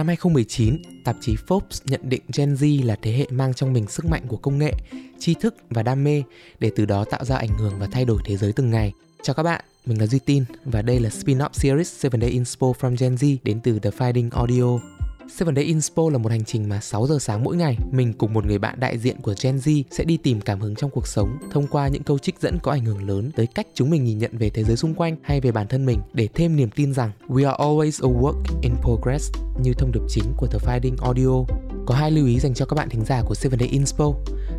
Năm 2019, tạp chí Forbes nhận định Gen Z là thế hệ mang trong mình sức mạnh của công nghệ, tri thức và đam mê để từ đó tạo ra ảnh hưởng và thay đổi thế giới từng ngày. Chào các bạn, mình là Duy Tin và đây là spin-off series 7 Day Inspo from Gen Z đến từ The Finding Audio. 7 Day Inspo là một hành trình mà 6 giờ sáng mỗi ngày, mình cùng một người bạn đại diện của Gen Z sẽ đi tìm cảm hứng trong cuộc sống thông qua những câu trích dẫn có ảnh hưởng lớn tới cách chúng mình nhìn nhận về thế giới xung quanh hay về bản thân mình để thêm niềm tin rằng we are always a work in progress như thông điệp chính của The Finding Audio. Có hai lưu ý dành cho các bạn thính giả của 7 Day Inspo.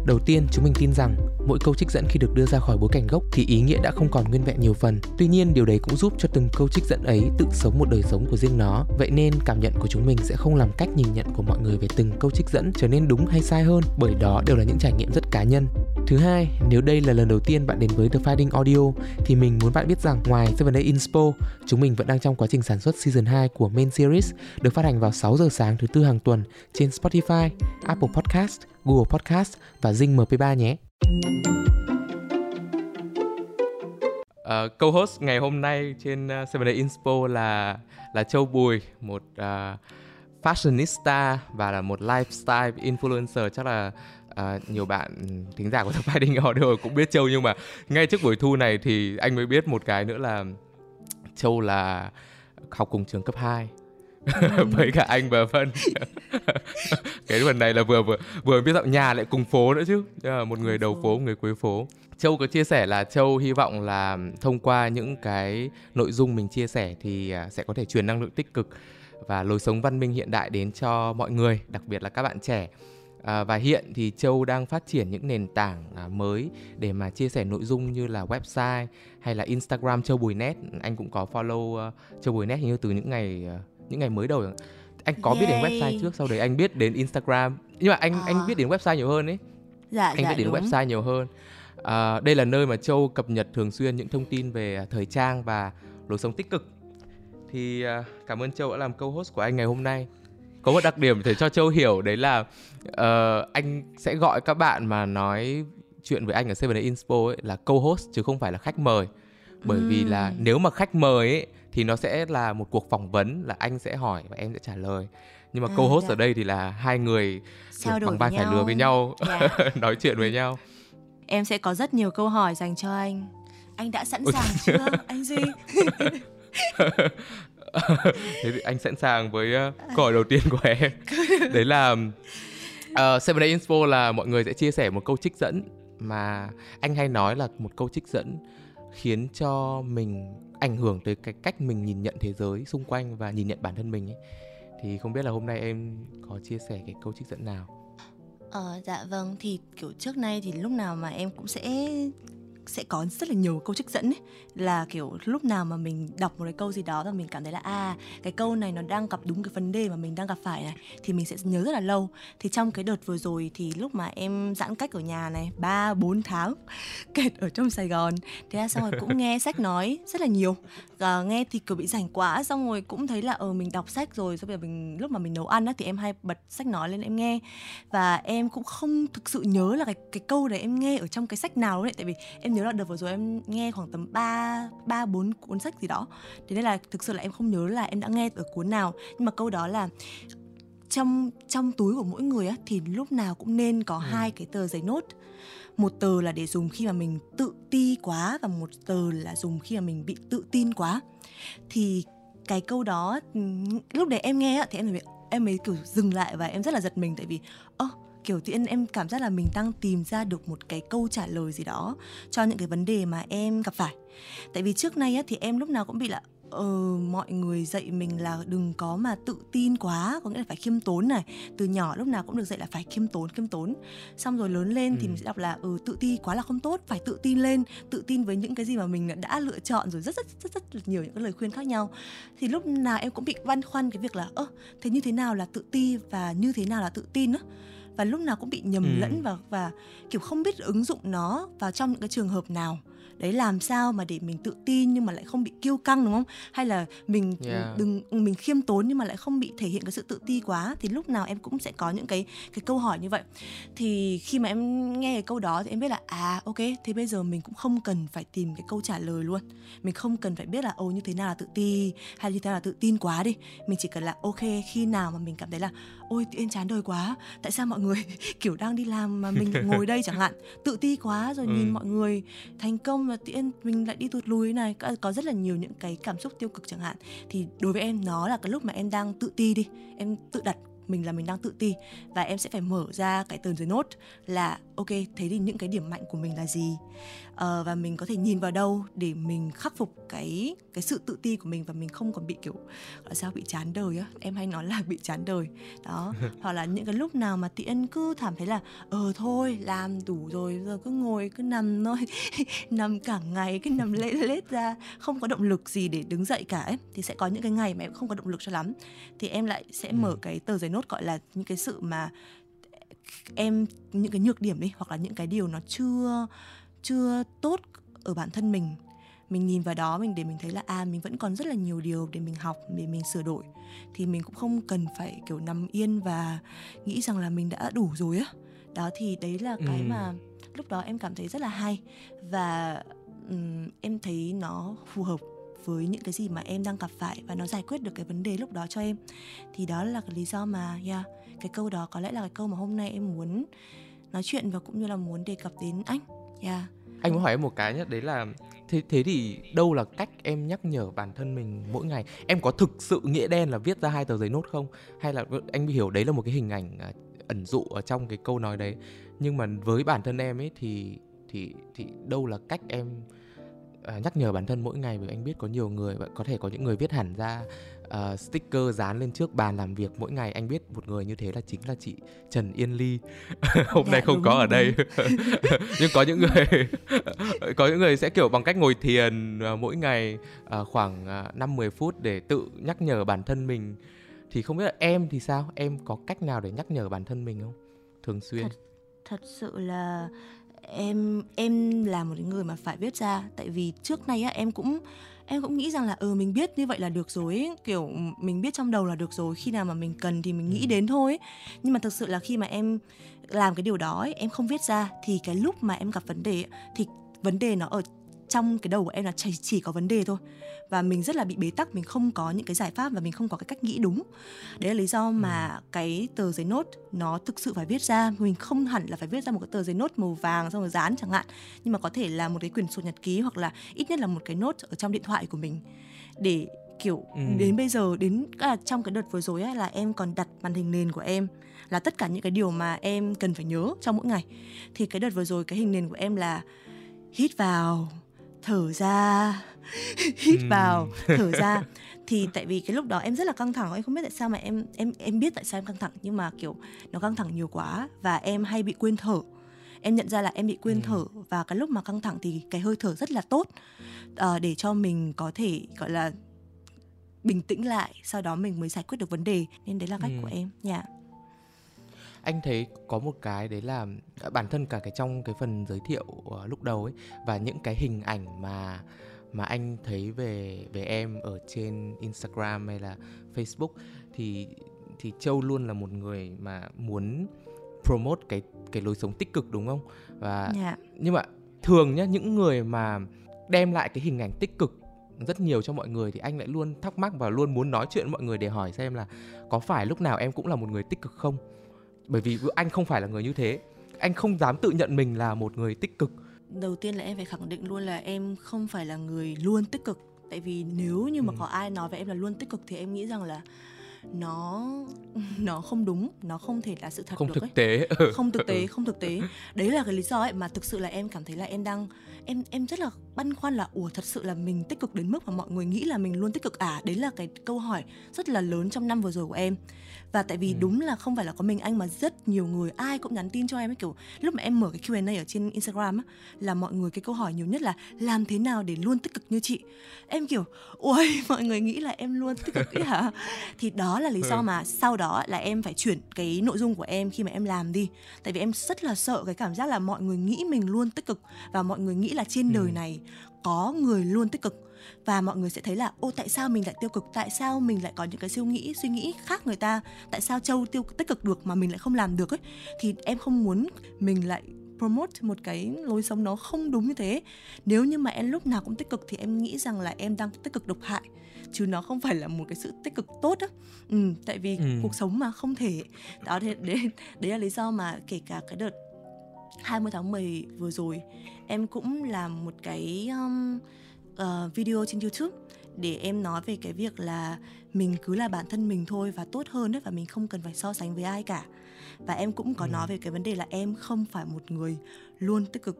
Đầu tiên, chúng mình tin rằng mỗi câu trích dẫn khi được đưa ra khỏi bối cảnh gốc thì ý nghĩa đã không còn nguyên vẹn nhiều phần. Tuy nhiên, điều đấy cũng giúp cho từng câu trích dẫn ấy tự sống một đời sống của riêng nó. Vậy nên, cảm nhận của chúng mình sẽ không làm cách nhìn nhận của mọi người về từng câu trích dẫn trở nên đúng hay sai hơn, bởi đó đều là những trải nghiệm rất cá nhân. Thứ hai, nếu đây là lần đầu tiên bạn đến với The Finding Audio thì mình muốn bạn biết rằng ngoài Seven Day Inspo, chúng mình vẫn đang trong quá trình sản xuất season 2 của main series được phát hành vào 6 giờ sáng thứ tư hàng tuần trên Spotify, Spotify, Apple Podcast, Google Podcast và Zing MP3 nhé. Ờ, uh, co-host ngày hôm nay trên uh, Seven Day Inspo là là Châu Bùi, một uh, fashionista và là một lifestyle influencer chắc là uh, nhiều bạn thính giả của The Fighting Audio cũng biết Châu nhưng mà ngay trước buổi thu này thì anh mới biết một cái nữa là Châu là học cùng trường cấp 2 với cả anh và Vân cái phần này là vừa vừa vừa biết giọng nhà lại cùng phố nữa chứ một người đầu phố một người cuối phố Châu có chia sẻ là Châu hy vọng là thông qua những cái nội dung mình chia sẻ thì à, sẽ có thể truyền năng lượng tích cực và lối sống văn minh hiện đại đến cho mọi người, đặc biệt là các bạn trẻ. À, và hiện thì Châu đang phát triển những nền tảng à, mới để mà chia sẻ nội dung như là website hay là Instagram Châu Bùi Net. Anh cũng có follow uh, Châu Bùi Net như từ những ngày uh, những ngày mới đầu anh có Yay. biết đến website trước sau đấy anh biết đến Instagram nhưng mà anh à. anh biết đến website nhiều hơn ấy dạ, anh dạ, biết đến đúng. website nhiều hơn à, đây là nơi mà Châu cập nhật thường xuyên những thông tin về thời trang và lối sống tích cực thì uh, cảm ơn Châu đã làm câu host của anh ngày hôm nay có một đặc điểm để cho Châu hiểu đấy là uh, anh sẽ gọi các bạn mà nói chuyện với anh ở Seven Day Inspo ấy là co-host chứ không phải là khách mời bởi uhm. vì là nếu mà khách mời ấy thì nó sẽ là một cuộc phỏng vấn là anh sẽ hỏi và em sẽ trả lời. Nhưng mà à, co-host dạ. ở đây thì là hai người Trao bằng vai phải lừa với nhau dạ. nói chuyện với nhau. Em sẽ có rất nhiều câu hỏi dành cho anh. Anh đã sẵn sàng chưa anh duy? Thế thì anh sẵn sàng với uh, câu hỏi đầu tiên của em. Đấy là uh, Seven Day Inspo là mọi người sẽ chia sẻ một câu trích dẫn mà anh hay nói là một câu trích dẫn khiến cho mình ảnh hưởng tới cái cách mình nhìn nhận thế giới xung quanh và nhìn nhận bản thân mình ấy. Thì không biết là hôm nay em có chia sẻ cái câu trích dẫn nào? Ờ dạ vâng thì kiểu trước nay thì lúc nào mà em cũng sẽ sẽ có rất là nhiều câu trích dẫn ấy. Là kiểu lúc nào mà mình đọc một cái câu gì đó và mình cảm thấy là à cái câu này nó đang gặp đúng cái vấn đề mà mình đang gặp phải này thì mình sẽ nhớ rất là lâu. Thì trong cái đợt vừa rồi thì lúc mà em giãn cách ở nhà này ba bốn tháng kẹt ở trong Sài Gòn. Thế là xong rồi cũng nghe sách nói rất là nhiều. À, nghe thì kiểu bị rảnh quá xong rồi cũng thấy là ờ mình đọc sách rồi sau bây giờ mình lúc mà mình nấu ăn á thì em hay bật sách nói lên em nghe. Và em cũng không thực sự nhớ là cái cái câu đấy em nghe ở trong cái sách nào đấy tại vì em nhớ là đợt vừa rồi em nghe khoảng tầm 3 ba bốn cuốn sách gì đó. Thế nên là thực sự là em không nhớ là em đã nghe ở cuốn nào. Nhưng mà câu đó là trong trong túi của mỗi người á thì lúc nào cũng nên có ừ. hai cái tờ giấy nốt. Một tờ là để dùng khi mà mình tự ti quá và một tờ là dùng khi mà mình bị tự tin quá. Thì cái câu đó lúc đấy em nghe á thì em em mới kiểu dừng lại và em rất là giật mình. Tại vì ơ oh, kiểu tự nhiên em cảm giác là mình đang tìm ra được một cái câu trả lời gì đó cho những cái vấn đề mà em gặp phải. Tại vì trước nay á thì em lúc nào cũng bị là ờ, mọi người dạy mình là đừng có mà tự tin quá có nghĩa là phải khiêm tốn này. Từ nhỏ lúc nào cũng được dạy là phải khiêm tốn khiêm tốn. Xong rồi lớn lên ừ. thì mình sẽ đọc là ừ tự ti quá là không tốt phải tự tin lên tự tin với những cái gì mà mình đã lựa chọn rồi rất rất rất rất, rất nhiều những cái lời khuyên khác nhau. Thì lúc nào em cũng bị băn khoăn cái việc là ơ thế như thế nào là tự ti và như thế nào là tự tin á và lúc nào cũng bị nhầm ừ. lẫn và và kiểu không biết ứng dụng nó vào trong những cái trường hợp nào đấy làm sao mà để mình tự tin nhưng mà lại không bị kiêu căng đúng không? Hay là mình yeah. đừng mình khiêm tốn nhưng mà lại không bị thể hiện cái sự tự ti quá thì lúc nào em cũng sẽ có những cái cái câu hỏi như vậy. Thì khi mà em nghe cái câu đó thì em biết là à ok thế bây giờ mình cũng không cần phải tìm cái câu trả lời luôn. Mình không cần phải biết là ồ như thế nào là tự ti hay như thế nào là tự tin quá đi. Mình chỉ cần là ok khi nào mà mình cảm thấy là ôi nhiên chán đời quá tại sao mọi người kiểu đang đi làm mà mình ngồi đây chẳng hạn. Tự ti quá rồi ừ. nhìn mọi người thành công mà tự nhiên mình lại đi tụt lùi này có, có rất là nhiều những cái cảm xúc tiêu cực chẳng hạn. Thì đối với em nó là cái lúc mà em đang tự ti đi. Em tự đặt mình là mình đang tự ti và em sẽ phải mở ra cái tờ giấy nốt là ok thế thì những cái điểm mạnh của mình là gì? Uh, và mình có thể nhìn vào đâu để mình khắc phục cái cái sự tự ti của mình và mình không còn bị kiểu gọi sao bị chán đời á. Em hay nói là bị chán đời. Đó. Hoặc là những cái lúc nào mà tiện cứ cảm thấy là ờ thôi làm đủ rồi giờ cứ ngồi cứ nằm thôi. Nằm cả ngày cứ nằm lết lết ra không có động lực gì để đứng dậy cả ấy. Thì sẽ có những cái ngày mà em không có động lực cho lắm. Thì em lại sẽ mở ừ. cái tờ giấy nốt gọi là những cái sự mà em những cái nhược điểm đi hoặc là những cái điều nó chưa chưa tốt ở bản thân mình. Mình nhìn vào đó mình để mình thấy là à mình vẫn còn rất là nhiều điều để mình học để mình sửa đổi. Thì mình cũng không cần phải kiểu nằm yên và nghĩ rằng là mình đã đủ rồi á. Đó thì đấy là cái ừ. mà lúc đó em cảm thấy rất là hay. Và um, em thấy nó phù hợp với những cái gì mà em đang gặp phải và nó giải quyết được cái vấn đề lúc đó cho em. Thì đó là cái lý do mà yeah cái câu đó có lẽ là cái câu mà hôm nay em muốn nói chuyện và cũng như là muốn đề cập đến anh yeah. Anh muốn hỏi em một cái nhé đấy là thế thế thì đâu là cách em nhắc nhở bản thân mình mỗi ngày? Em có thực sự nghĩa đen là viết ra hai tờ giấy nốt không? Hay là anh hiểu đấy là một cái hình ảnh à, ẩn dụ ở trong cái câu nói đấy? Nhưng mà với bản thân em ấy thì thì thì đâu là cách em à, nhắc nhở bản thân mỗi ngày vì anh biết có nhiều người có thể có những người viết hẳn ra uh, sticker dán lên trước bàn làm việc mỗi ngày. Anh biết một người như thế là chính là chị Trần Yên Ly. Hôm dạ, nay không có ở đây. Nhưng có những người có những người sẽ kiểu bằng cách ngồi thiền uh, mỗi ngày uh, khoảng năm uh, 10 phút để tự nhắc nhở bản thân mình. Thì không biết là em thì sao? Em có cách nào để nhắc nhở bản thân mình không? Thường xuyên. Thật, thật sự là em em là một người mà phải viết ra tại vì trước nay á em cũng em cũng nghĩ rằng là ừ mình biết như vậy là được rồi ấy. kiểu mình biết trong đầu là được rồi khi nào mà mình cần thì mình nghĩ ừ. đến thôi ấy. nhưng mà thực sự là khi mà em làm cái điều đó ấy, em không viết ra thì cái lúc mà em gặp vấn đề thì vấn đề nó ở trong cái đầu của em là chỉ, chỉ có vấn đề thôi. Và mình rất là bị bế tắc mình không có những cái giải pháp và mình không có cái cách nghĩ đúng. Đấy là lý do mà ừ. cái tờ giấy nốt nó thực sự phải viết ra. Mình không hẳn là phải viết ra một cái tờ giấy nốt màu vàng xong rồi dán chẳng hạn. Nhưng mà có thể là một cái quyển sổ nhật ký hoặc là ít nhất là một cái nốt ở trong điện thoại của mình. Để kiểu ừ. đến bây giờ đến à, trong cái đợt vừa rồi ấy, là em còn đặt màn hình nền của em. Là tất cả những cái điều mà em cần phải nhớ trong mỗi ngày. Thì cái đợt vừa rồi cái hình nền của em là hít vào thở ra. Hít vào. Thở ra. Thì tại vì cái lúc đó em rất là căng thẳng em không biết tại sao mà em em em biết tại sao em căng thẳng nhưng mà kiểu nó căng thẳng nhiều quá và em hay bị quên thở. Em nhận ra là em bị quên ừ. thở và cái lúc mà căng thẳng thì cái hơi thở rất là tốt uh, để cho mình có thể gọi là bình tĩnh lại sau đó mình mới giải quyết được vấn đề. Nên đấy là cách ừ. của em nha yeah anh thấy có một cái đấy là à, bản thân cả cái trong cái phần giới thiệu uh, lúc đầu ấy và những cái hình ảnh mà mà anh thấy về về em ở trên Instagram hay là Facebook thì thì Châu luôn là một người mà muốn promote cái cái lối sống tích cực đúng không? Và yeah. Dạ. nhưng mà thường nhá những người mà đem lại cái hình ảnh tích cực rất nhiều cho mọi người thì anh lại luôn thắc mắc và luôn muốn nói chuyện với mọi người để hỏi xem là có phải lúc nào em cũng là một người tích cực không? Bởi vì anh không phải là người như thế. Anh không dám tự nhận mình là một người tích cực. Đầu tiên là em phải khẳng định luôn là em không phải là người luôn tích cực. Tại vì nếu như mà ừ. có ai nói về em là luôn tích cực thì em nghĩ rằng là nó nó không đúng nó không thể là sự thật không được thực ấy. tế không thực tế không thực tế. Đấy là cái lý do ấy mà thực sự là em cảm thấy là em đang em em rất là băn khoăn là ủa thật sự là mình tích cực đến mức mà mọi người nghĩ là mình luôn tích cực? À đấy là cái câu hỏi rất là lớn trong năm vừa rồi của em. Và tại vì ừ. đúng là không phải là có mình anh mà rất nhiều người ai cũng nhắn tin cho em ấy kiểu lúc mà em mở cái Q&A ở trên Instagram á là mọi người cái câu hỏi nhiều nhất là làm thế nào để luôn tích cực như chị? Em kiểu ôi mọi người nghĩ là em luôn tích cực ấy hả? Thì đó đó là lý do Ừ. mà sau đó là em phải chuyển cái nội dung của em khi mà em làm đi. Tại vì em rất là sợ cái cảm giác là mọi người nghĩ mình luôn tích cực và mọi người nghĩ là trên đời Ừ. này có người luôn tích cực. Và mọi người sẽ thấy là ô tại sao mình lại tiêu cực? Tại sao mình lại có những cái suy nghĩ suy nghĩ khác người ta? Tại sao châu tiêu tích cực được mà mình lại không làm được ấy? Thì em không muốn mình lại promote một cái lối sống nó không đúng như thế. Nếu như mà em lúc nào cũng tích cực thì em nghĩ rằng là em đang tích cực độc hại chứ nó không phải là một cái sự tích cực tốt á. Ừ, tại vì Ừ. cuộc sống mà không thể. Đó thế đấy, đấy là lý do mà kể cả cái đợt 20 tháng 10 vừa rồi em cũng làm một cái um, ờ, video trên YouTube để em nói về cái việc là mình cứ là bản thân mình thôi và tốt hơn đấy và mình không cần phải so sánh với ai cả và em cũng có Ừ. nói về cái vấn đề là em không phải một người luôn tích cực.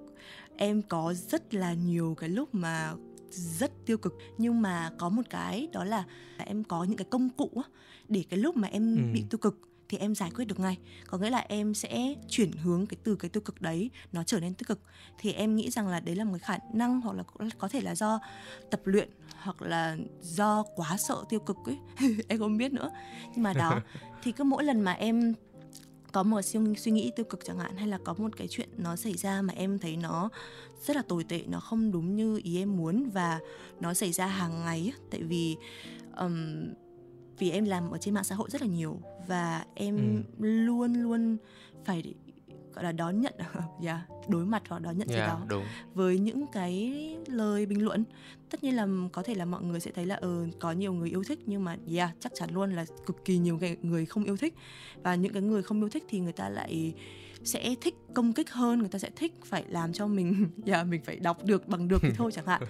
Em có rất là nhiều cái lúc mà rất tiêu cực. Nhưng mà có một cái đó là em có những cái công cụ á, để cái lúc mà em Ừ. bị tiêu cực thì em giải quyết được ngay. Có nghĩa là em sẽ chuyển hướng cái từ cái tiêu cực đấy nó trở nên tích cực. Thì em nghĩ rằng là đấy là một cái khả năng hoặc là có thể là do tập luyện hoặc là do quá sợ tiêu cực ấy. Em không biết nữa. Nhưng mà đó thì cứ mỗi lần mà em có một suy, suy nghĩ tiêu cực chẳng hạn hay là có một cái chuyện nó xảy ra mà em thấy nó rất là tồi tệ nó không đúng như ý em muốn và nó xảy ra hàng ngày tại vì ừm, vì em làm ở trên mạng xã hội rất là nhiều và em luôn luôn phải gọi là đón nhận yeah, đối mặt hoặc đón nhận gì Yeah, đó đúng. với những cái lời bình luận. Tất nhiên là có thể là mọi người sẽ thấy là ờ có nhiều người yêu thích nhưng mà yeah chắc chắn luôn là cực kỳ nhiều người không yêu thích. Và những cái người không yêu thích thì người ta lại sẽ thích công kích hơn người ta sẽ thích phải làm cho mình yeah, mình phải đọc được bằng được thì thôi chẳng hạn.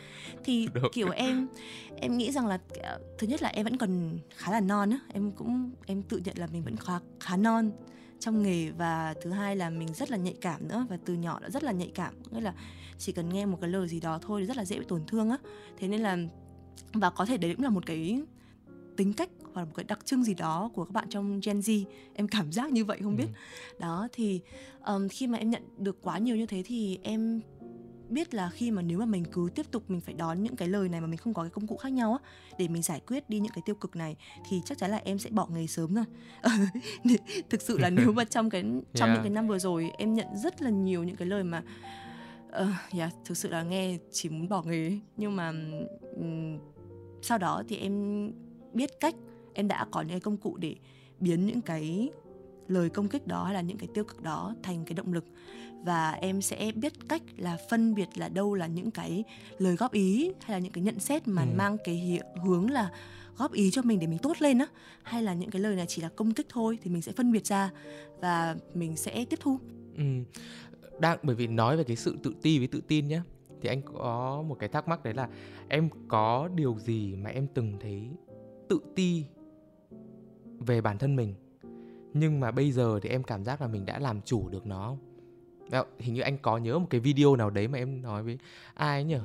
Thì Được. kiểu em em nghĩ rằng là ờ, thứ nhất là em vẫn còn khá là non á. Em cũng em tự nhận là mình vẫn khá khá non trong nghề và thứ hai là mình rất là nhạy cảm nữa và từ nhỏ đã rất là nhạy cảm. Nghĩa là chỉ cần nghe một cái lời gì đó thôi thì rất là dễ bị tổn thương á. Thế nên là và có thể đấy cũng là một cái tính cách hoặc là một cái đặc trưng gì đó của các bạn trong Gen Z. Em cảm giác như vậy không biết. Đó thì um, khi mà em nhận được quá nhiều như thế thì em biết là khi mà nếu mà mình cứ tiếp tục mình phải đón những cái lời này mà mình không có cái công cụ khác nhau á để mình giải quyết đi những cái tiêu cực này thì chắc chắn là em sẽ bỏ nghề sớm rồi thực sự là nếu mà trong cái trong Yeah. những cái năm vừa rồi em nhận rất là nhiều những cái lời mà ờ yeah, thực sự là nghe chỉ muốn bỏ nghề ấy. nhưng mà ừm, sau đó thì em biết cách em đã có những cái công cụ để biến những cái lời công kích đó hay là những cái tiêu cực đó thành cái động lực và em sẽ biết cách là phân biệt là đâu là những cái lời góp ý hay là những cái nhận xét mà Ừ. mang cái hướng là góp ý cho mình để mình tốt lên á hay là những cái lời này chỉ là công kích thôi thì mình sẽ phân biệt ra và mình sẽ tiếp thu Ừ. Đang bởi vì nói về cái sự tự ti với tự tin nhé thì anh có một cái thắc mắc đấy là em có điều gì mà em từng thấy tự ti về bản thân mình nhưng mà bây giờ thì em cảm giác là mình đã làm chủ được nó? Đó, hình như anh có nhớ một cái video nào đấy mà em nói với ai ấy nhỉ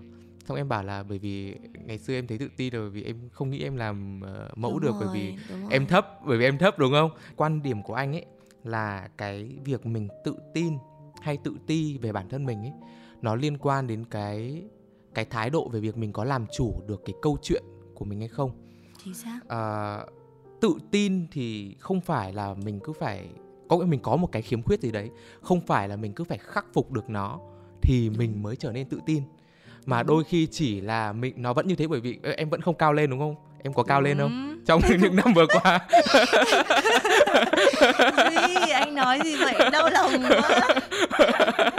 xong em bảo là bởi vì ngày xưa em thấy tự ti rồi vì em không nghĩ em làm ờ, mẫu Đúng được bởi rồi, vì đúng rồi. em thấp bởi vì em thấp đúng không quan điểm của anh ấy là cái việc mình tự tin hay tự ti về bản thân mình ấy nó liên quan đến cái cái thái độ về việc mình có làm chủ được cái câu chuyện của mình hay không chính xác à, tự tin thì không phải là mình cứ phải có nghĩa mình có một cái khiếm khuyết gì đấy không phải là mình cứ phải khắc phục được nó thì mình mới trở nên tự tin. Mà đôi khi chỉ là mình nó vẫn như thế bởi vì em vẫn không cao lên đúng không? Em có cao lên không? Đúng. trong những năm vừa qua. Gì? Anh nói gì vậy? Đau lòng quá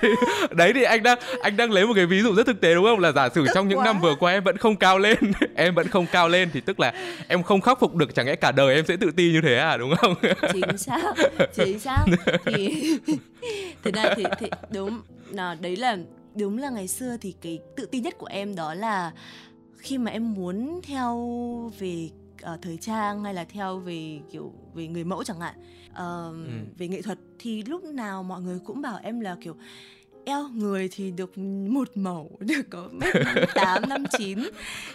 đấy thì anh đang anh đang lấy một cái ví dụ rất thực tế đúng không? Là giả sử Tức trong những quá. năm vừa qua em vẫn không cao lên em vẫn không cao lên thì tức là em không khắc phục được chẳng lẽ cả đời em sẽ tự ti như thế à đúng không? Chính xác chính xác. Thì thế này thì, thì đúng là đấy là đúng là ngày xưa thì cái tự tin nhất của em đó là khi mà em muốn theo về ờ, thời trang hay là theo về kiểu về người mẫu chẳng hạn Ừ. về nghệ thuật thì lúc nào mọi người cũng bảo em là kiểu eo người thì được một mẫu được có mét tám năm chín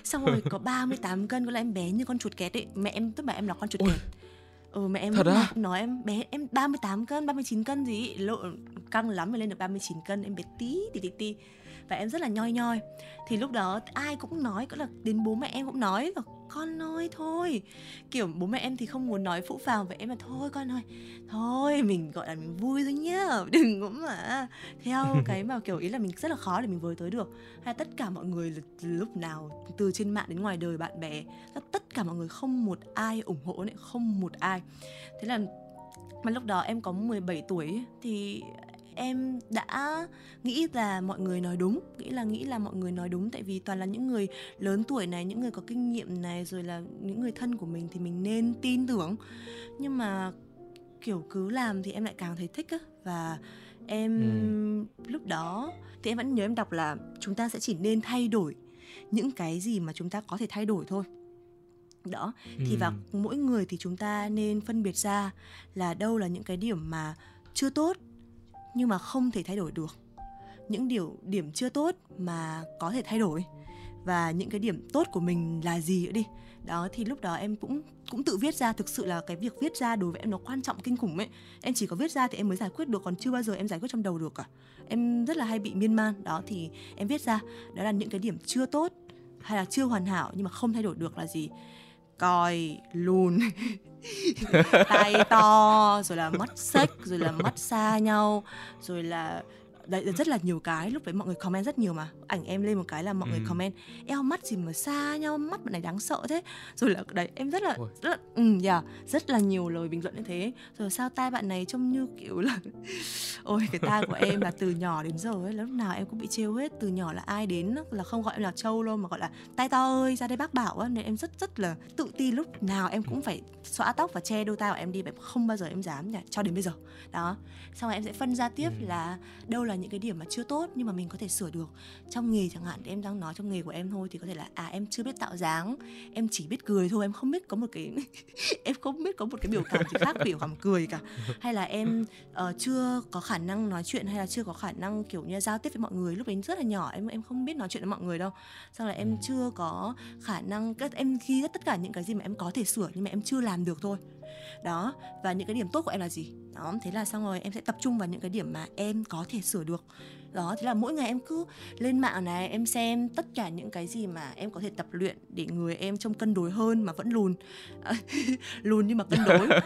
xong rồi có 38 cân có là em bé như con chuột kẹt ấy. Mẹ em tức là em là con chuột Ôi. kẹt. Ừ mẹ em Thật cũng nói em bé em 38 cân 39 cân gì ý, lộ căng lắm mới lên được 39 cân em bé tí tí tí tí. Và em rất là nhoi nhoi. Thì lúc đó ai cũng nói cũng là đến bố mẹ em cũng nói con ơi thôi. Kiểu bố mẹ em thì không muốn nói phũ phàng với em là thôi con ơi. Thôi mình gọi là mình vui thôi nhá đừng có mà. Theo cái mà kiểu ý là mình rất là khó để mình với tới được. Hay tất cả mọi người lúc nào từ trên mạng đến ngoài đời bạn bè tất cả mọi người không một ai ủng hộ này không một ai. Thế là mà lúc đó em có 17 tuổi thì em đã nghĩ là mọi người nói đúng nghĩ là nghĩ là mọi người nói đúng tại vì toàn là những người lớn tuổi này những người có kinh nghiệm này rồi là những người thân của mình thì mình nên tin tưởng nhưng mà kiểu cứ làm thì em lại càng thấy thích á và em ừ. lúc đó thì em vẫn nhớ em đọc là chúng ta sẽ chỉ nên thay đổi những cái gì mà chúng ta có thể thay đổi thôi đó ừ. thì vào mỗi người thì chúng ta nên phân biệt ra là đâu là những cái điểm mà chưa tốt nhưng mà không thể thay đổi được. Những điều, điểm chưa tốt mà có thể thay đổi. Và những cái điểm tốt của mình là gì nữa đi. Đó, thì lúc đó em cũng cũng tự viết ra. Thực sự là cái việc viết ra đối với em nó quan trọng kinh khủng ấy. Em chỉ có viết ra thì em mới giải quyết được, còn chưa bao giờ em giải quyết trong đầu được cả. Em rất là hay bị miên man. Đó, thì em viết ra. Đó là những cái điểm chưa tốt hay là chưa hoàn hảo nhưng mà không thay đổi được là gì coi luôn. Tay to, rồi là mắt sách rồi là mắt xa nhau, rồi là đấy rất là nhiều cái lúc đấy mọi người comment rất nhiều mà. Ảnh em lên một cái là mọi ừ. người comment eo mắt gì mà xa nhau mắt bạn này đáng sợ thế. Rồi là đấy em rất là rất là ừ yeah, rất là nhiều lời bình luận như thế. Rồi sao tai bạn này trông như kiểu là ôi cái tai của em là từ nhỏ đến giờ ấy lúc nào em cũng bị trêu hết. Từ nhỏ là ai đến là không gọi em là trâu luôn mà gọi là tai to ơi ra đây bác bảo á. Nên em rất rất là tự ti lúc nào em cũng phải xõa tóc và che đôi tai của em đi em không bao giờ em dám nhỉ cho đến bây giờ. Đó xong rồi em sẽ phân ra tiếp ừ. là đâu là những cái điểm mà chưa tốt nhưng mà mình có thể sửa được. Trong nghề chẳng hạn thì em đang nói trong nghề của em thôi thì có thể là à em chưa biết tạo dáng em chỉ biết cười thôi em không biết có một cái em không biết có một cái biểu cảm gì khác biểu cảm cười cả. Hay là em uh, chưa có khả năng nói chuyện hay là chưa có khả năng kiểu như giao tiếp với mọi người lúc đấy rất là nhỏ em em không biết nói chuyện với mọi người đâu. Xong là em ừ. chưa có khả năng em ghi tất cả những cái gì mà em có thể sửa nhưng mà em chưa làm được thôi. Đó và những cái điểm tốt của em là gì? Đó thế là xong rồi em sẽ tập trung vào những cái điểm mà em có thể sửa được. Đó thế là mỗi ngày em cứ lên mạng này em xem tất cả những cái gì mà em có thể tập luyện để người em trông cân đối hơn mà vẫn lùn. Lùn nhưng mà cân đối.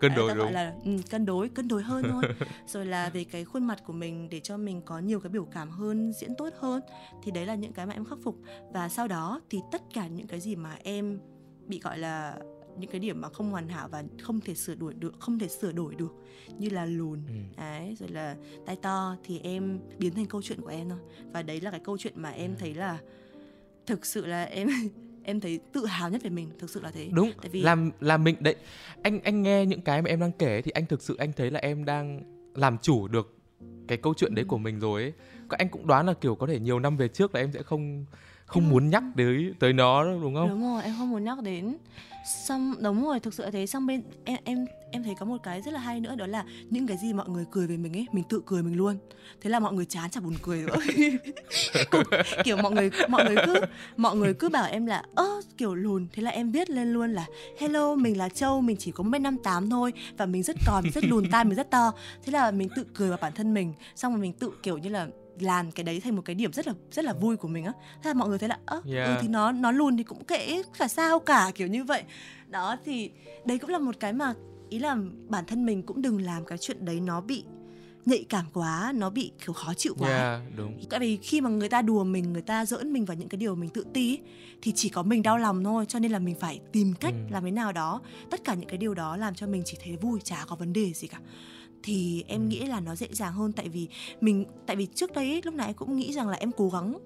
Cân đối đúng gọi là ừ, cân đối cân đối hơn thôi. Rồi là về cái khuôn mặt của mình để cho mình có nhiều cái biểu cảm hơn diễn tốt hơn thì đấy là những cái mà em khắc phục. Và sau đó thì tất cả những cái gì mà em bị gọi là những cái điểm mà không hoàn hảo và không thể sửa đổi được không thể sửa đổi được như là lùn ừ. đấy rồi là tay to thì em biến thành câu chuyện của em thôi và đấy là cái câu chuyện mà em ừ. thấy là thực sự là em em thấy tự hào nhất về mình thực sự là thế đúng tại vì làm làm mình đấy anh anh nghe những cái mà em đang kể thì anh thực sự anh thấy là em đang làm chủ được cái câu chuyện đấy ừ. của mình rồi ấy anh cũng đoán là kiểu có thể nhiều năm về trước là em sẽ không không muốn nhắc tới tới nó đúng không? Đúng rồi, em không muốn nhắc đến. Xong, đúng rồi, thực sự là thế. Xong bên, em em em thấy có một cái rất là hay nữa, đó là những cái gì mọi người cười về mình ấy, mình tự cười mình luôn. Thế là mọi người chán chả buồn cười nữa kiểu, mọi người mọi người cứ, mọi người cứ bảo em là, ơ, kiểu, lùn. Thế là em viết lên luôn là, hello, mình là châu, mình chỉ có một năm tám thôi và mình rất còn, mình rất lùn tai, mình rất to. Thế là mình tự cười vào bản thân mình. Xong rồi mình tự, kiểu như là làm cái đấy thành một cái điểm rất là rất là vui của mình á thế là mọi người thấy là ơ yeah. ừ, thì nó nó lùn thì cũng kệ phải sao cả kiểu như vậy đó thì đấy cũng là một cái mà ý là bản thân mình cũng đừng làm cái chuyện đấy nó bị nhạy cảm quá nó bị kiểu khó chịu quá yeah, đúng. tại vì khi mà người ta đùa mình người ta giỡn mình vào những cái điều mình tự ti thì chỉ có mình đau lòng thôi cho nên là mình phải tìm cách ừ. làm thế nào đó tất cả những cái điều đó làm cho mình chỉ thấy vui chả có vấn đề gì cả thì em nghĩ là nó dễ dàng hơn. Tại vì mình tại vì trước đây lúc này em cũng nghĩ rằng là em cố gắng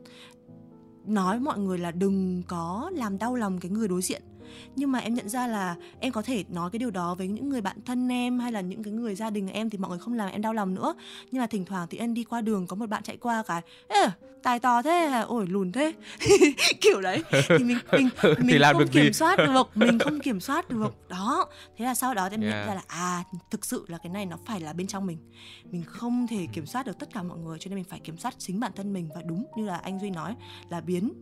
nói mọi người là đừng có làm đau lòng cái người đối diện nhưng mà em nhận ra là em có thể nói cái điều đó với những người bạn thân em hay là những cái người gia đình em thì mọi người không làm em đau lòng nữa. Nhưng mà thỉnh thoảng thì em đi qua đường có một bạn chạy qua cái Ê, tài to thế ôi lùn thế. Kiểu đấy. Thì mình mình mình thì không kiểm gì? soát được mình không kiểm soát được. Đó. Thế là sau đó em yeah. nhận ra là à thực sự là cái này nó phải là bên trong mình. Mình không thể kiểm soát được tất cả mọi người cho nên mình phải kiểm soát chính bản thân mình. Và đúng như là anh duy nói là biến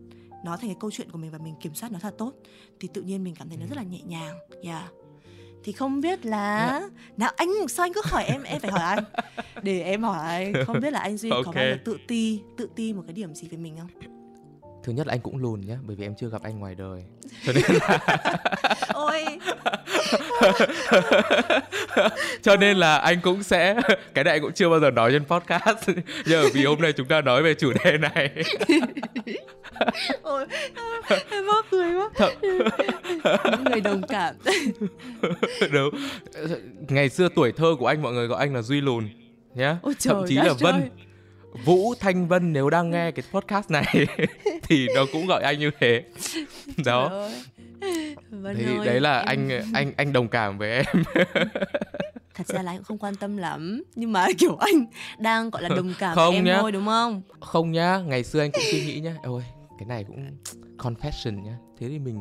nó thành cái câu chuyện của mình và mình kiểm soát nó thật tốt thì tự nhiên mình cảm thấy nó rất là nhẹ nhàng. Yeah. Thì không biết là yeah. nào anh sao anh cứ hỏi em em phải hỏi anh? Để em hỏi anh không biết là anh duy okay. có bao giờ tự ti tự ti một cái điểm gì về mình không thứ nhất là anh cũng lùn nhá bởi vì em chưa gặp anh ngoài đời. Cho nên là ôi. Cho nên là anh cũng sẽ cái này cũng chưa bao giờ nói trên podcast. Nhưng vì hôm nay chúng ta nói về chủ đề này. Ôi em mắc cười quá. Thật. những người đồng cảm. Đúng. Ngày xưa tuổi thơ của anh mọi người gọi anh là duy lùn nhá. Ôi thậm chí đất là vân. ơi. Vũ thanh vân nếu đang nghe cái podcast này thì nó cũng gọi anh như thế. Đó. Vân thì ơi, đấy là em- anh anh anh đồng cảm với em. Thật ra là anh cũng không quan tâm lắm nhưng mà kiểu anh đang gọi là đồng cảm Không với em nhá. thôi đúng không? Không nhá ngày xưa anh cũng suy nghĩ nhá. Ôi cái này cũng confession nhá. Thế thì mình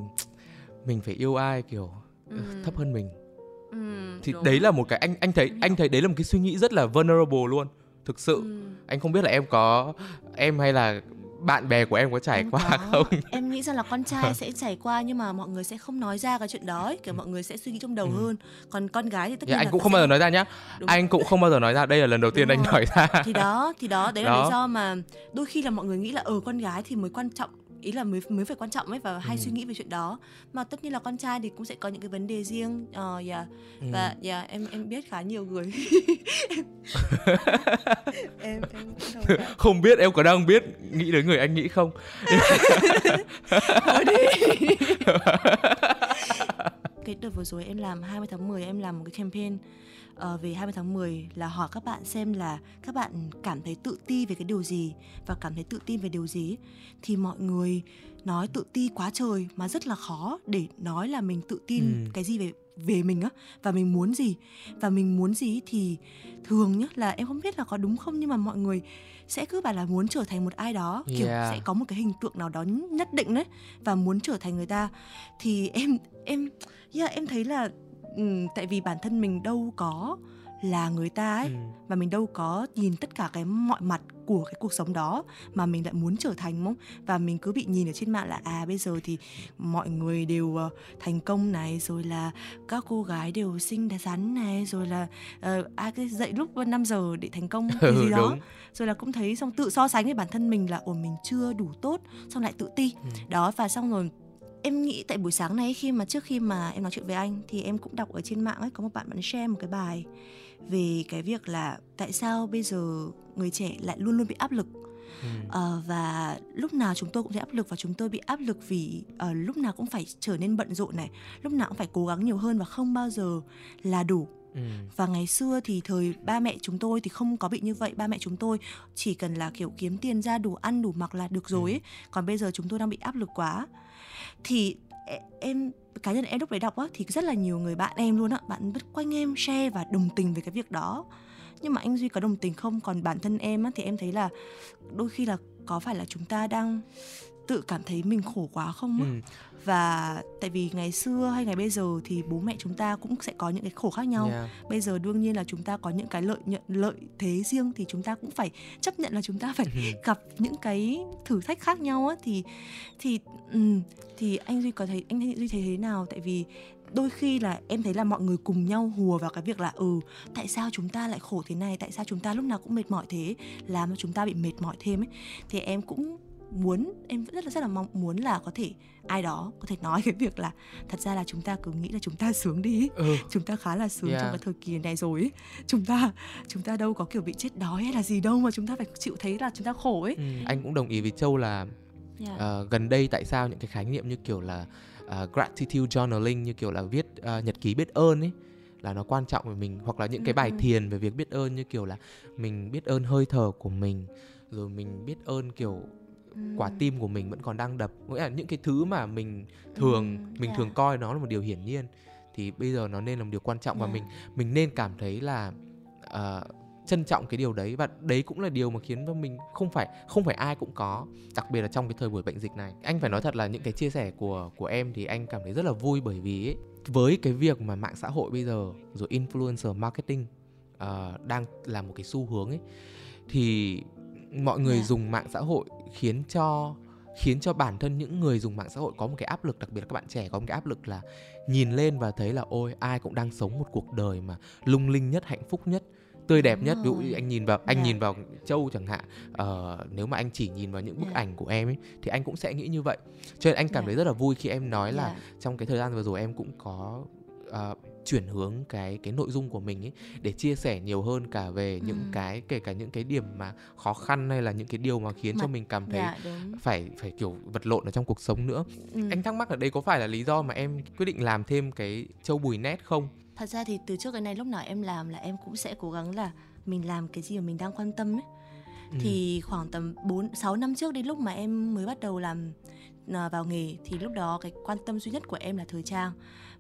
mình phải yêu ai kiểu Ừ. thấp hơn mình. Ừ, thì đúng. đấy là một cái anh anh thấy anh thấy đấy là một cái suy nghĩ rất là vulnerable luôn thực sự Ừ. anh không biết là em có em hay là bạn bè của em có trải Em qua có. không em nghĩ rằng là con trai sẽ trải qua nhưng mà mọi người sẽ không nói ra cái chuyện đó ấy. kiểu mọi người sẽ suy nghĩ trong đầu Ừ. hơn còn con gái thì tất Dạ, nhiên anh là cũng không bao giờ nói ra nhá Đúng. anh cũng không bao giờ nói ra đây là lần đầu tiên Đúng anh rồi. nói ra thì đó thì đó đấy là Đó. lý do mà đôi khi là mọi người nghĩ là ở con gái thì mới quan trọng ý là mới mới phải quan trọng ấy và hay Ừ. suy nghĩ về chuyện đó mà tất nhiên là con trai thì cũng sẽ có những cái vấn đề riêng ờ yeah. Ừ. và yeah, em em biết khá nhiều người em em không biết em có đang biết nghĩ đến người anh nghĩ không Thôi đi. cái đợt vừa rồi em làm 20 tháng 10 em làm một cái campaign ờ, về 20 tháng 10 là hỏi các bạn xem là các bạn cảm thấy tự ti về cái điều gì và cảm thấy tự tin về điều gì thì mọi người nói tự ti quá trời mà rất là khó để nói là mình tự tin Ừ. cái gì về về mình á và mình muốn gì và mình muốn gì thì thường nhá là em không biết là có đúng không nhưng mà mọi người sẽ cứ bảo là muốn trở thành một ai đó kiểu Yeah. sẽ có một cái hình tượng nào đó nhất định đấy và muốn trở thành người ta thì em em yeah, em thấy là ừm, tại vì bản thân mình đâu có là người ta ấy Ừ. và mình đâu có nhìn tất cả cái mọi mặt của cái cuộc sống đó mà mình lại muốn trở thành không và mình cứ bị nhìn ở trên mạng là à bây giờ thì mọi người đều ờ, thành công này rồi là các cô gái đều xinh xắn này rồi là uh, ai cái dậy lúc 5 giờ để thành công cái gì Ừ, đó đúng. rồi là cũng thấy xong tự so sánh với bản thân mình là ồ mình chưa đủ tốt xong lại tự ti Ừ. đó và xong rồi em nghĩ tại buổi sáng này khi mà trước khi mà em nói chuyện với anh thì em cũng đọc ở trên mạng ấy có một bạn bạn share một cái bài về cái việc là tại sao bây giờ người trẻ lại luôn luôn bị áp lực Ừ. Ờ, và lúc nào chúng tôi cũng thấy áp lực và chúng tôi bị áp lực vì ờ, lúc nào cũng phải trở nên bận rộn này lúc nào cũng phải cố gắng nhiều hơn và không bao giờ là đủ Ừ. và ngày xưa thì thời ba mẹ chúng tôi thì không có bị như vậy ba mẹ chúng tôi chỉ cần là kiểu kiếm tiền ra đủ ăn đủ mặc là được rồi ấy. còn bây giờ chúng tôi đang bị áp lực quá thì em, cá nhân em lúc đấy đọc á, thì rất là nhiều người bạn em luôn á, bạn vứt quanh em share và đồng tình về cái việc đó. Nhưng mà anh duy có đồng tình không? Còn bản thân em á, thì em thấy là đôi khi là có phải là chúng ta đang tự cảm thấy mình khổ quá không á Ừ. và tại vì ngày xưa hay ngày bây giờ thì bố mẹ chúng ta cũng sẽ có những cái khổ khác nhau. Yeah. bây giờ đương nhiên là chúng ta có những cái lợi nhận lợi thế riêng thì chúng ta cũng phải chấp nhận là chúng ta phải gặp những cái thử thách khác nhau á. Thì thì thì anh duy có thấy anh duy thấy thế nào? Tại vì đôi khi là em thấy là mọi người cùng nhau hùa vào cái việc là ừ tại sao chúng ta lại khổ thế này? Tại sao chúng ta lúc nào cũng mệt mỏi thế? Làm cho chúng ta bị mệt mỏi thêm ấy. Thì em cũng muốn em rất là rất là mong muốn là có thể ai đó có thể nói cái việc là thật ra là chúng ta cứ nghĩ là chúng ta sướng đi Ừ. chúng ta khá là sướng Yeah. trong cái thời kỳ này rồi ấy. chúng ta chúng ta đâu có kiểu bị chết đói hay là gì đâu mà chúng ta phải chịu thấy là chúng ta khổ ấy Ừ. anh cũng đồng ý với châu là yeah. Ờ, gần đây tại sao những cái khái niệm như kiểu là ờ, gratitude journaling như kiểu là viết ờ, nhật ký biết ơn ấy là nó quan trọng với mình hoặc là những cái Ừ, bài ừ. thiền về việc biết ơn như kiểu là mình biết ơn hơi thở của mình rồi mình biết ơn kiểu quả tim của mình vẫn còn đang đập nghĩa là những cái thứ mà mình thường Ừm, mình yeah. thường coi nó là một điều hiển nhiên thì bây giờ nó nên là một điều quan trọng và Yeah. mình mình nên cảm thấy là ờ, trân trọng cái điều đấy và đấy cũng là điều mà khiến cho mình không phải không phải ai cũng có đặc biệt là trong cái thời buổi bệnh dịch này anh phải nói thật là những cái chia sẻ của của em thì anh cảm thấy rất là vui bởi vì ấy, với cái việc mà mạng xã hội bây giờ rồi influencer marketing ờ, đang là một cái xu hướng ấy thì mọi người Yeah. dùng mạng xã hội khiến cho khiến cho bản thân những người dùng mạng xã hội có một cái áp lực đặc biệt là các bạn trẻ có một cái áp lực là nhìn lên và thấy là ôi ai cũng đang sống một cuộc đời mà lung linh nhất hạnh phúc nhất tươi đẹp nhất ví dụ rồi. anh nhìn vào anh Dạ. nhìn vào châu chẳng hạn ờ, nếu mà anh chỉ nhìn vào những bức Dạ. ảnh của em ấy thì anh cũng sẽ nghĩ như vậy cho nên anh cảm Dạ. thấy rất là vui khi em nói là Dạ. trong cái thời gian vừa rồi em cũng có ờ, chuyển hướng cái cái nội dung của mình ấy để chia sẻ nhiều hơn cả về những Ừm. cái kể cả những cái điểm mà khó khăn hay là những cái điều mà khiến cho Mặt- mình cảm thấy dạ đúng phải phải kiểu vật lộn ở trong cuộc sống nữa ừ. anh thắc mắc ở đây có phải là lý do mà em quyết định làm thêm cái châu bùi nét không thật ra thì từ trước cái này lúc nào em làm là em cũng sẽ cố gắng là mình làm cái gì mà mình đang quan tâm ấy Ừ. thì khoảng tầm 4 6 năm trước đến lúc mà em mới bắt đầu làm à, vào nghề thì lúc đó cái quan tâm duy nhất của em là thời trang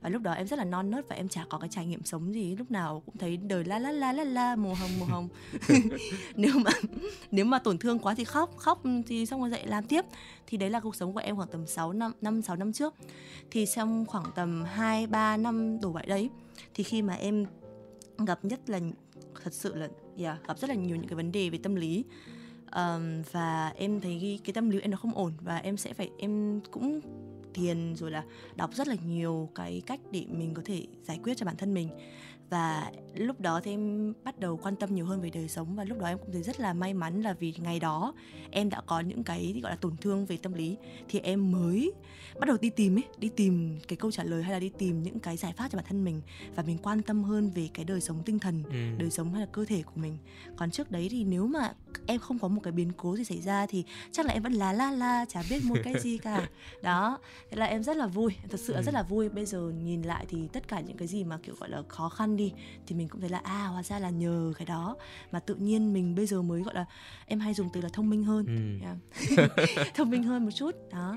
và lúc đó em rất là non nớt và em chả có cái trải nghiệm sống gì lúc nào cũng thấy đời la la la la la màu hồng màu hồng. Nếu mà nếu mà tổn thương quá thì khóc khóc thì xong rồi dậy làm tiếp. Thì đấy là cuộc sống của em khoảng tầm 6 năm năm 6 năm trước. Thì trong khoảng tầm 2 3 năm đổ vậy đấy thì khi mà em gặp nhất là thật sự là yeah, gặp rất là nhiều những cái vấn đề về tâm lý. Ờm, và em thấy cái, cái tâm lý em nó không ổn và em sẽ phải em cũng thiền rồi là đọc rất là nhiều cái cách để mình có thể giải quyết cho bản thân mình. Và lúc đó thì em bắt đầu quan tâm nhiều hơn về đời sống và lúc đó em cũng thấy rất là may mắn là vì ngày đó em đã có những cái gọi là tổn thương về tâm lý. Thì em mới bắt đầu đi tìm ấy đi tìm cái câu trả lời hay là đi tìm những cái giải pháp cho bản thân mình và mình quan tâm hơn về cái đời sống tinh thần Ừ. đời sống hay là cơ thể của mình. Còn trước đấy thì nếu mà em không có một cái biến cố gì xảy ra thì chắc là em vẫn lá la la chả biết một cái gì cả. Đó thế là em rất là vui thật sự là rất là vui. Bây giờ nhìn lại thì tất cả những cái gì mà kiểu gọi là khó khăn đi thì mình cũng thấy là à hóa ra là nhờ cái đó mà tự nhiên mình bây giờ mới gọi là em hay dùng từ là thông minh hơn Ừ. Yeah. thông minh hơn một chút đó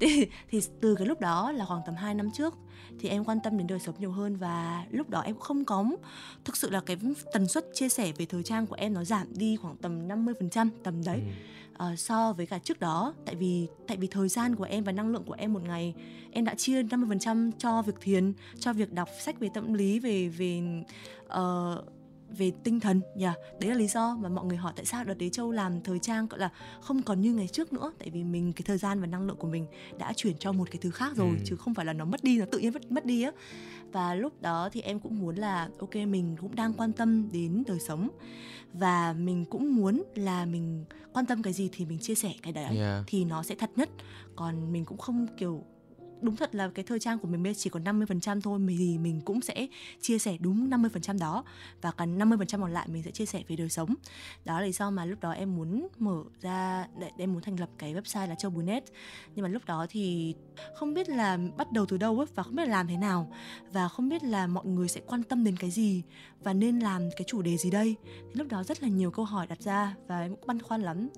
thì, thì từ cái lúc đó là khoảng tầm 2 năm trước thì em quan tâm đến đời sống nhiều hơn và lúc đó em không có thực sự là cái tần suất chia sẻ về thời trang của em nó giảm đi khoảng tầm 50% tầm đấy Ừ uh, so với cả trước đó. Tại vì tại vì thời gian của em và năng lượng của em một ngày em đã chia 50% cho việc thiền cho việc đọc sách về tâm lý về về uh, về tinh thần nhỉ đấy là lý do mà mọi người hỏi tại sao đợt đấy châu làm thời trang gọi là không còn như ngày trước nữa. Tại vì mình cái thời gian và năng lượng của mình đã chuyển cho một cái thứ khác rồi Ừ. chứ không phải là nó mất đi nó tự nhiên mất mất đi á. Và lúc đó thì em cũng muốn là ok mình cũng đang quan tâm đến đời sống. Và mình cũng muốn là mình quan tâm cái gì thì mình chia sẻ cái đấy. Yeah. thì nó sẽ thật nhất. Còn mình cũng không kiểu đúng thật là cái thời trang của mình bây chỉ còn 50% thôi, mình thì mình cũng sẽ chia sẻ đúng 50% đó và còn 50% còn lại mình sẽ chia sẻ về đời sống. Đó là lý do mà lúc đó em muốn mở ra, để em muốn thành lập cái website là châu bùi net nhưng mà lúc đó thì không biết là bắt đầu từ đâu ấy và không biết là làm thế nào và không biết là mọi người sẽ quan tâm đến cái gì và nên làm cái chủ đề gì đây. Thì lúc đó rất là nhiều câu hỏi đặt ra và em cũng băn khoăn lắm.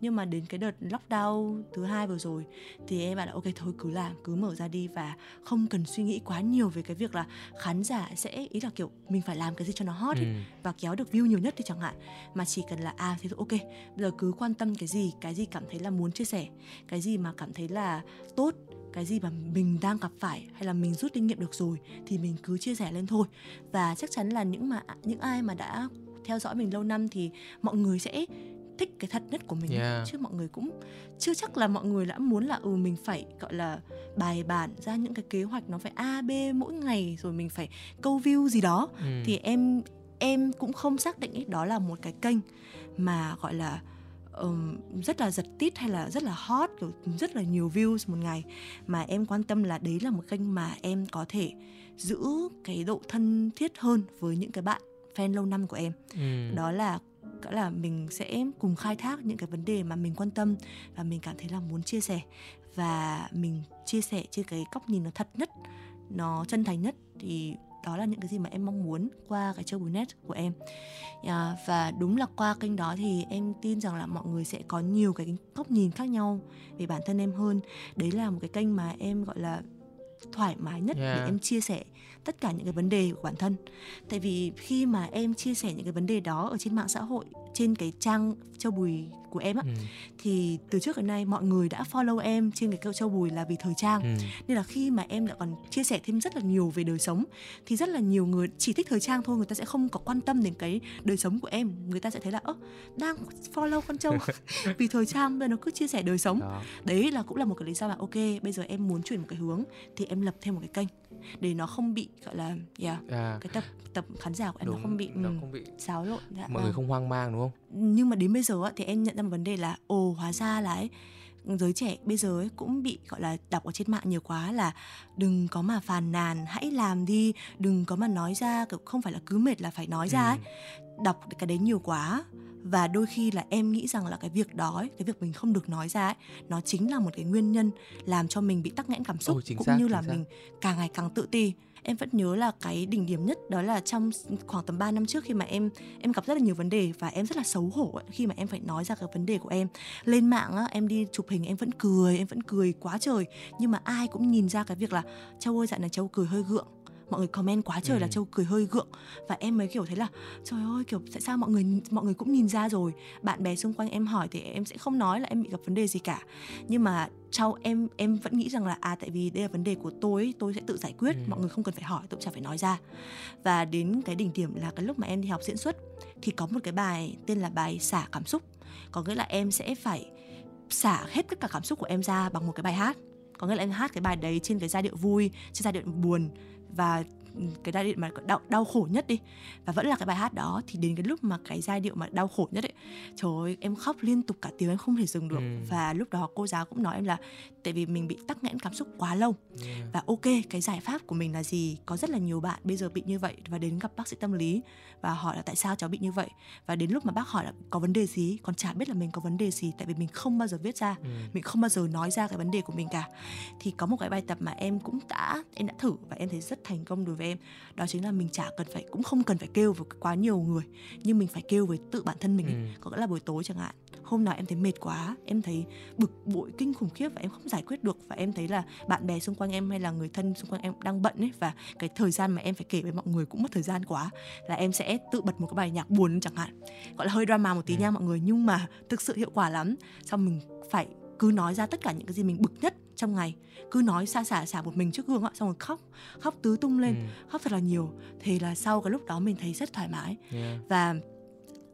Nhưng mà đến cái đợt lockdown thứ hai vừa rồi thì em bảo là, ok, thôi cứ làm, cứ mở ra đi và không cần suy nghĩ quá nhiều về cái việc là khán giả sẽ ý là kiểu mình phải làm cái gì cho nó hot ý, Ừ. và kéo được view nhiều nhất thì chẳng hạn mà chỉ cần là à thế thôi ok bây giờ cứ quan tâm cái gì cái gì cảm thấy là muốn chia sẻ cái gì mà cảm thấy là tốt cái gì mà mình đang gặp phải hay là mình rút kinh nghiệm được rồi thì mình cứ chia sẻ lên thôi và chắc chắn là những mà những ai mà đã theo dõi mình lâu năm thì mọi người sẽ thích cái thật nhất của mình Yeah. chứ mọi người cũng chưa chắc là mọi người đã muốn là ừ mình phải gọi là bài bản ra những cái kế hoạch nó phải a b mỗi ngày rồi mình phải câu view gì đó Ừ. thì em em cũng không xác định ấy, đó là một cái kênh mà gọi là ừm, rất là giật tít hay là rất là hot kiểu rất là nhiều views một ngày mà em quan tâm là đấy là một kênh mà em có thể giữ cái độ thân thiết hơn với những cái bạn fan lâu năm của em Ừ. đó là đó là mình sẽ cùng khai thác những cái vấn đề mà mình quan tâm và mình cảm thấy là muốn chia sẻ. Và mình chia sẻ trên cái góc nhìn nó thật nhất nó chân thành nhất thì đó là những cái gì mà em mong muốn qua cái show bùi net của em. À, và đúng là qua kênh đó thì em tin rằng là mọi người sẽ có nhiều cái góc nhìn khác nhau về bản thân em hơn. Đấy là một cái kênh mà em gọi là thoải mái nhất để Yeah. em chia sẻ tất cả những cái vấn đề của bản thân tại vì khi mà em chia sẻ những cái vấn đề đó ở trên mạng xã hội trên cái trang châu bùi của em á Ừ. thì từ trước đến nay mọi người đã follow em trên cái kênh châu bùi là vì thời trang Ừ. nên là khi mà em lại còn chia sẻ thêm rất là nhiều về đời sống thì rất là nhiều người chỉ thích thời trang thôi người ta sẽ không có quan tâm đến cái đời sống của em người ta sẽ thấy là ơ đang follow con châu vì thời trang giờ nó cứ chia sẻ đời sống Đó. đấy là cũng là một cái lý do là ok bây giờ em muốn chuyển một cái hướng thì em lập thêm một cái kênh để nó không bị gọi là yeah, à, cái tập tập khán giả của em đúng, nó không bị nó ừ, không bị xáo lộn dạ, mọi người vâng. không hoang mang đúng không nhưng mà đến bây giờ á, thì em nhận ra một vấn đề là ồ hóa ra là ấy, giới trẻ bây giờ ấy cũng bị gọi là đọc ở trên mạng nhiều quá là đừng có mà phàn nàn hãy làm đi đừng có mà nói ra không phải là cứ mệt là phải nói ra ấy Ừ. đọc cái đấy nhiều quá và đôi khi là em nghĩ rằng là cái việc đó ấy, cái việc mình không được nói ra ấy, nó chính là một cái nguyên nhân làm cho mình bị tắc nghẽn cảm xúc chính cũng xác, như là xác. mình càng ngày càng tự ti. Em vẫn nhớ là cái đỉnh điểm nhất đó là trong khoảng tầm 3 năm trước khi mà em em gặp rất là nhiều vấn đề và em rất là xấu hổ ấy, khi mà em phải nói ra cái vấn đề của em. Lên mạng á em đi chụp hình em vẫn cười em vẫn cười quá trời. Nhưng mà ai cũng nhìn ra cái việc là châu ơi dạo này châu cười hơi gượng mọi người comment quá trời Ừ. là châu cười hơi gượng. Và em mới kiểu thấy là trời ơi kiểu tại sao mọi người mọi người cũng nhìn ra rồi? Bạn bè xung quanh em hỏi thì em sẽ không nói là em bị gặp vấn đề gì cả. Nhưng mà sau em em vẫn nghĩ rằng là à tại vì đây là vấn đề của tôi tôi sẽ tự giải quyết. Ừ. mọi người không cần phải hỏi tôi cũng chả phải nói ra. Và đến cái đỉnh điểm là cái lúc mà em đi học diễn xuất thì có một cái bài tên là bài xả cảm xúc. Có nghĩa là em sẽ phải xả hết tất cả cảm xúc của em ra bằng một cái bài hát. Có nghĩa là em hát cái bài đấy trên cái giai điệu vui trên giai điệu buồn và ừ, cái giai điệu mà đau, đau khổ nhất đi và vẫn là cái bài hát đó thì đến cái lúc mà cái giai điệu mà đau khổ nhất ấy trời ơi em khóc liên tục cả tiếng em không thể dừng được Ừ. và lúc đó cô giáo cũng nói em là tại vì mình bị tắc nghẽn cảm xúc quá lâu Yeah. và ok cái giải pháp của mình là gì có rất là nhiều bạn bây giờ bị như vậy và đến gặp bác sĩ tâm lý và hỏi là tại sao cháu bị như vậy và đến lúc mà bác hỏi là có vấn đề gì còn chả biết là mình có vấn đề gì tại vì mình không bao giờ viết ra Ừ. mình không bao giờ nói ra cái vấn đề của mình cả thì có một cái bài tập mà em cũng đã em đã thử và em thấy rất thành công đối với em đó chính là mình chả cần phải cũng không cần phải kêu với quá nhiều người nhưng mình phải kêu với tự bản thân mình ấy. Ừ. có nghĩa là buổi tối chẳng hạn hôm nào em thấy mệt quá em thấy bực bội kinh khủng khiếp và em không giải quyết được và em thấy là bạn bè xung quanh em hay là người thân xung quanh em đang bận ấy và cái thời gian mà em phải kể với mọi người cũng mất thời gian quá là em sẽ tự bật một cái bài nhạc buồn chẳng hạn gọi là hơi drama một tí Ừ. nha mọi người nhưng mà thực sự hiệu quả lắm xong mình phải cứ nói ra tất cả những cái gì mình bực nhất trong ngày cứ nói xa xả xả một mình trước gương ạ xong rồi khóc khóc tứ tung lên Ừ. khóc thật là nhiều thì là sau cái lúc đó mình thấy rất thoải mái Yeah. và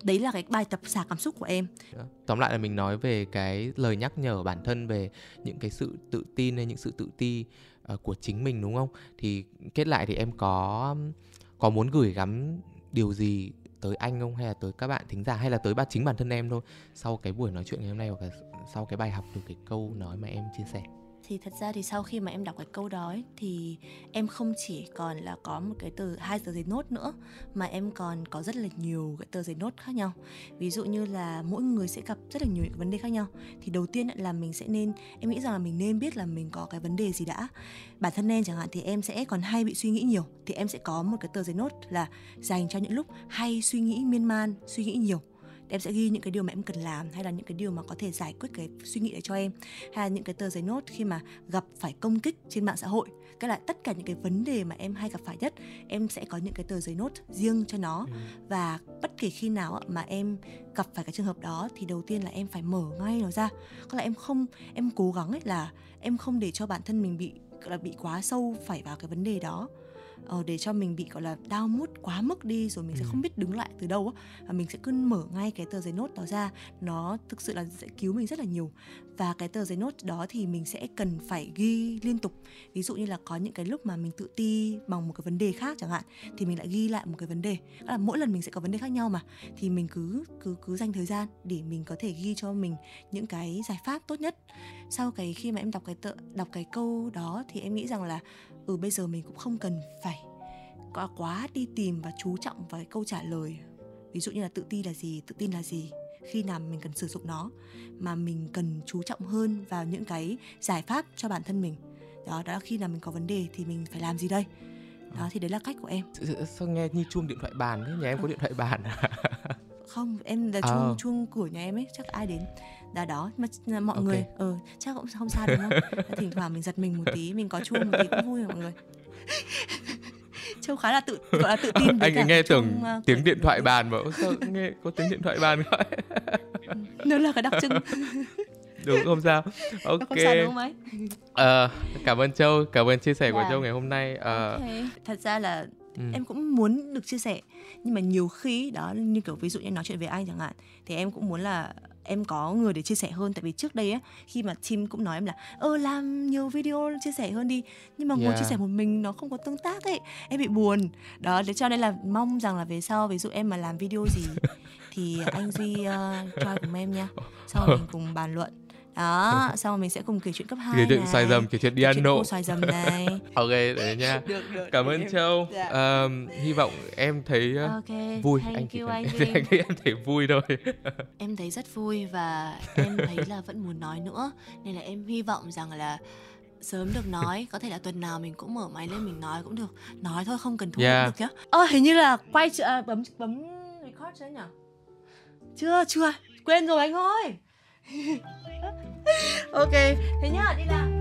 đấy là cái bài tập xả cảm xúc của em. Dạ. Tóm lại là mình nói về cái lời nhắc nhở bản thân về những cái sự tự tin hay những sự tự ti ờ, của chính mình, đúng không? Thì kết lại thì em có có muốn gửi gắm điều gì tới anh không? Hay là tới các bạn thính giả? Hay là tới ba chính bản thân em thôi? Sau cái buổi nói chuyện ngày hôm nay hoặc là sau cái bài học từ cái câu nói mà em chia sẻ thì thật ra thì sau khi mà em đọc cái câu đó ấy, thì em không chỉ còn là có một cái tờ hai tờ giấy nốt nữa mà em còn có rất là nhiều cái tờ giấy nốt khác nhau. Ví dụ như là mỗi người sẽ gặp rất là nhiều những vấn đề khác nhau. Thì đầu tiên là mình sẽ nên em nghĩ rằng là mình nên biết là mình có cái vấn đề gì đã. Bản thân em chẳng hạn thì em sẽ còn hay bị suy nghĩ nhiều thì em sẽ có một cái tờ giấy nốt là dành cho những lúc hay suy nghĩ miên man suy nghĩ nhiều em sẽ ghi những cái điều mà em cần làm hay là những cái điều mà có thể giải quyết cái suy nghĩ đấy cho em. Hay là những cái tờ giấy nốt khi mà gặp phải công kích trên mạng xã hội. Cái là tất cả những cái vấn đề mà em hay gặp phải nhất em sẽ có những cái tờ giấy nốt riêng cho nó. Và bất kể khi nào mà em gặp phải cái trường hợp đó thì đầu tiên là em phải mở ngay nó ra. Có là em không em cố gắng ấy là em không để cho bản thân mình bị là bị quá sâu phải vào cái vấn đề đó ờ, để cho mình bị gọi là đau mút quá mức đi rồi mình sẽ Ừ. không biết đứng lại từ đâu á. Và mình sẽ cứ mở ngay cái tờ giấy nốt đó ra. Nó thực sự là sẽ cứu mình rất là nhiều và cái tờ giấy nốt đó thì mình sẽ cần phải ghi liên tục. Ví dụ như là có những cái lúc mà mình tự ti bằng một cái vấn đề khác chẳng hạn thì mình lại ghi lại một cái vấn đề. Đó là mỗi lần mình sẽ có vấn đề khác nhau mà. Thì mình cứ cứ cứ dành thời gian để mình có thể ghi cho mình những cái giải pháp tốt nhất. Sau cái khi mà em đọc cái tờ, đọc cái câu đó thì em nghĩ rằng là ừ bây giờ mình cũng không cần phải quá đi tìm và chú trọng vào cái câu trả lời. Ví dụ như là tự ti là gì tự tin là gì khi nào mình cần sử dụng nó mà mình cần chú trọng hơn vào những cái giải pháp cho bản thân mình đó đó là khi nào mình có vấn đề thì mình phải làm gì đây đó thì đấy là cách của em Sao nghe như chuông điện thoại bàn thế? Nhà em có điện thoại bàn à? không em là À. chuông chuông cửa nhà em ấy chắc ai đến là đó mà mọi Ok. người ờ chắc cũng không sao đúng không thỉnh thoảng mình giật mình một tí mình có chuông một tí cũng vui mọi người Châu khá là tự gọi là tự tin với anh cả nghe tưởng ờ, tiếng cửa. điện thoại bàn mà "Ơ, sao nghe có tiếng điện thoại bàn gọi nó là cái đặc trưng đúng không sao ok không sao đúng không ấy cảm ơn châu cảm ơn chia sẻ của Dạ. châu ngày hôm nay Ờ, Ok. thật ra là ừ. em cũng muốn được chia sẻ nhưng mà nhiều khi đó như kiểu ví dụ như nói chuyện với anh chẳng hạn thì em cũng muốn là em có người để chia sẻ hơn. Tại vì trước đây á khi mà team cũng nói em là ơ làm nhiều video chia sẻ hơn đi. Nhưng mà ngồi Yeah. chia sẻ một mình nó không có tương tác ấy. Em bị buồn. Đó thế cho nên là mong rằng là về sau ví dụ em mà làm video gì thì anh duy uh, join cùng em nha. Sau rồi mình cùng bàn luận đó sau rồi mình sẽ cùng kể chuyện cấp 2 kể chuyện xoài dầm kể chuyện chuyện piano cô xoài dầm này. Ok đấy nha. Được được cảm ơn châu. Dạ. Ờm, hy vọng em thấy ờ, ok vui. thank anh you anh em, Duy. anh thấy em thấy vui thôi. Em thấy rất vui và em thấy là vẫn muốn nói nữa. Nên là em hy vọng rằng là sớm được nói. Có thể là tuần nào mình cũng mở máy lên mình nói cũng được. Nói thôi không cần thu Yeah. cũng được nhá. Ơ hình như là quay à, bấm bấm record chưa nhỉ? Chưa chưa. Quên rồi anh ơi ok thế nhá đi làm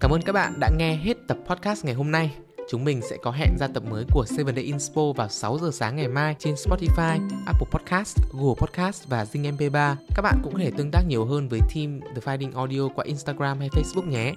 Cảm ơn các bạn đã nghe hết tập podcast ngày hôm nay. Chúng mình sẽ có hẹn ra tập mới của 7 Day Inspo vào 6 giờ sáng ngày mai trên Spotify, Apple Podcast, Google Podcast và Zing MP3. Các bạn cũng có thể tương tác nhiều hơn với team The Finding Audio qua Instagram hay Facebook nhé.